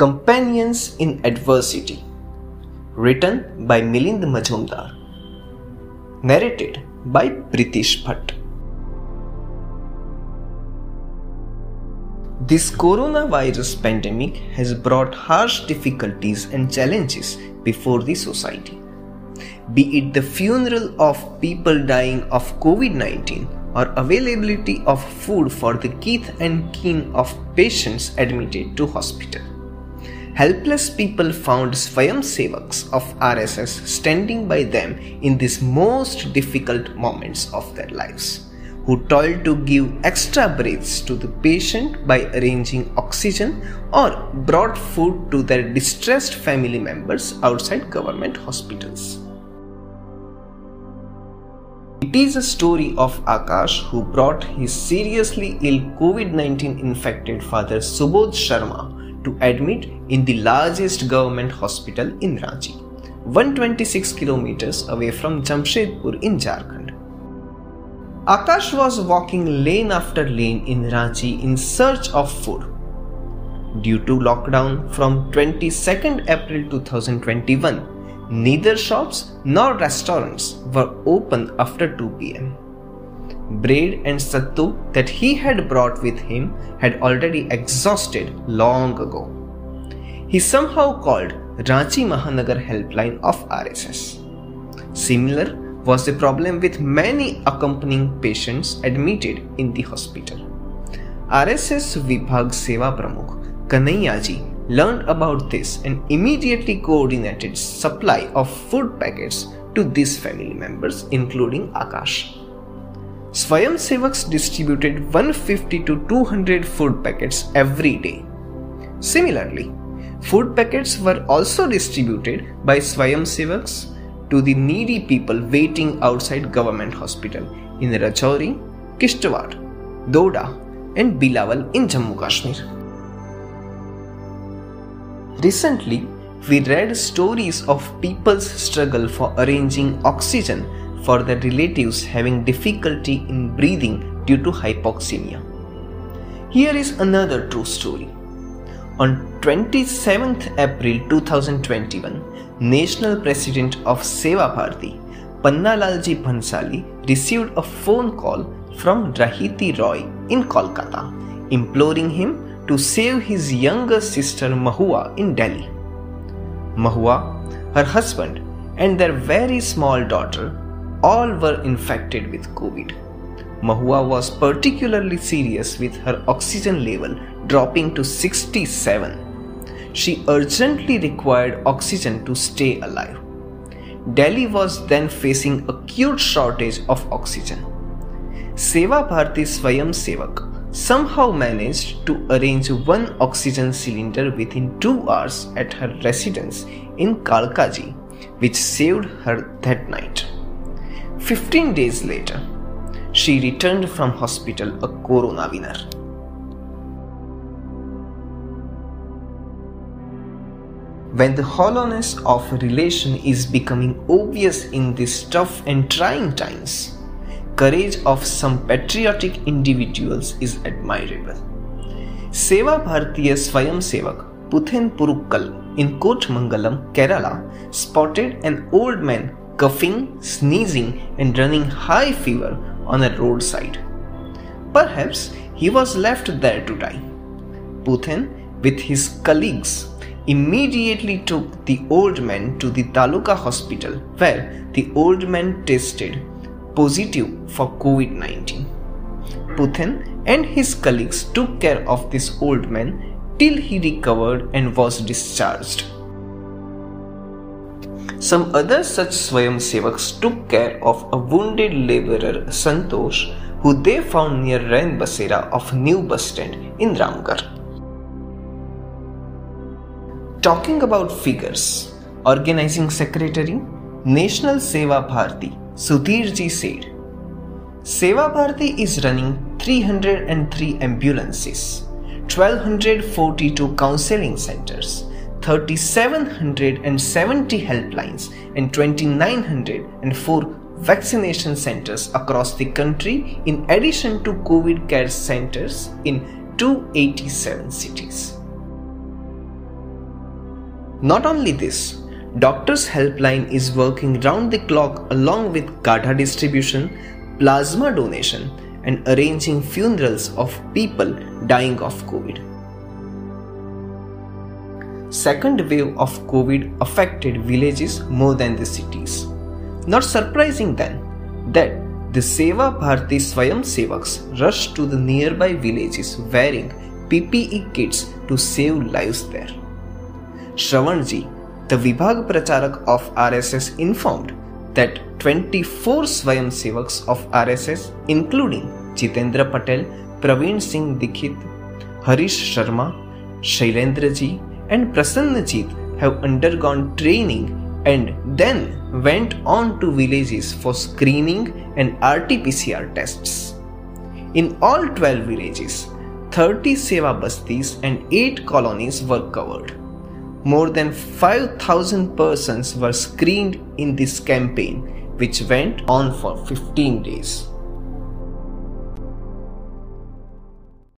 Companions in Adversity, written by Milind Majumdar, narrated by Pritish Bhatt. This coronavirus pandemic has brought harsh difficulties and challenges before the society. Be it the funeral of people dying of COVID 19 or availability of food for the kith and kin of patients admitted to hospital. Helpless people found Swayam Sevaks of RSS standing by them in these most difficult moments of their lives, who toiled to give extra breaths to the patient by arranging oxygen or brought food to their distressed family members outside government hospitals. It is a story of Akash who brought his seriously ill COVID 19 infected father Subodh Sharma to admit in the largest government hospital in Ranchi, 126 kilometers away from Jamshedpur in Jharkhand. Akash was walking lane after lane in Ranchi in search of food. Due to lockdown from 22nd April 2021, neither shops nor restaurants were open after 2 pm. Bread and sattu that he had brought with him had already exhausted long ago. He somehow called Ranchi Mahanagar helpline of RSS. Similar was the problem with many accompanying patients admitted in the hospital. RSS Vibhag Seva Pramukh Kanaiyaji learned about this and immediately coordinated supply of food packets to these family members including Akash. Swayam Sevaks distributed 150 to 200 food packets every day. Similarly, food packets were also distributed by Swayam Sevaks to the needy people waiting outside government hospital in Rajouri, Kishtwar, Doda and Billawar in Jammu Kashmir. Recently, we read stories of people's struggle for arranging oxygen for their relatives having difficulty in breathing due to hypoxemia. Here is another true story. On 27th April 2021, National President of Seva Bharati, Pannalalji Bhansali, received a phone call from Rahiti Roy in Kolkata, imploring him to save his younger sister Mahua in Delhi. Mahua, her husband, and their very small daughter all were infected with COVID. Mahua was particularly serious with her oxygen level dropping to 67. She urgently required oxygen to stay alive. Delhi was then facing acute shortage of oxygen. Seva Bharati Swayam Sevak somehow managed to arrange one oxygen cylinder within two hours at her residence in Kalkaji, which saved her that night. 15 days later, she returned from hospital a corona winner. When the hollowness of a relation is becoming obvious in these tough and trying times, courage of some patriotic individuals is admirable. Seva Bharatiya Swayam Sevak Puthen Purukkal in Kothamangalam, Kerala spotted an old man coughing, sneezing, and running high fever on a roadside. Perhaps he was left there to die. Puthen, with his colleagues, immediately took the old man to the Taluka hospital where the old man tested positive for COVID 19. Puthen and his colleagues took care of this old man till he recovered and was discharged. Some other such Swayam Sevaks took care of a wounded laborer Santosh who they found near Rain Basera of New Bus Stand in Ramgarh. Talking about figures, Organizing Secretary, National Seva Bharati, Sudhirji said, Seva Bharati is running 303 ambulances, 1242 counseling centers, 3,770 helplines and 2,904 vaccination centers across the country, in addition to COVID care centers in 287 cities. Not only this, Doctors Helpline is working round the clock along with Kadha distribution, plasma donation, and arranging funerals of people dying of COVID. Second wave of COVID affected villages more than the cities. Not surprising then that the Seva Bharati Swayam Sevaks rushed to the nearby villages wearing PPE kits to save lives there. Shravanji, the Vibhag Pracharak of RSS informed that 24 Swayam Sevaks of RSS including Jitendra Patel, Praveen Singh Dikit, Harish Sharma, Shailendraji and Prasannajit have undergone training and then went on to villages for screening and RT-PCR tests. In all 12 villages, 30 Seva Bastis and 8 colonies were covered. More than 5,000 persons were screened in this campaign, which went on for 15 days.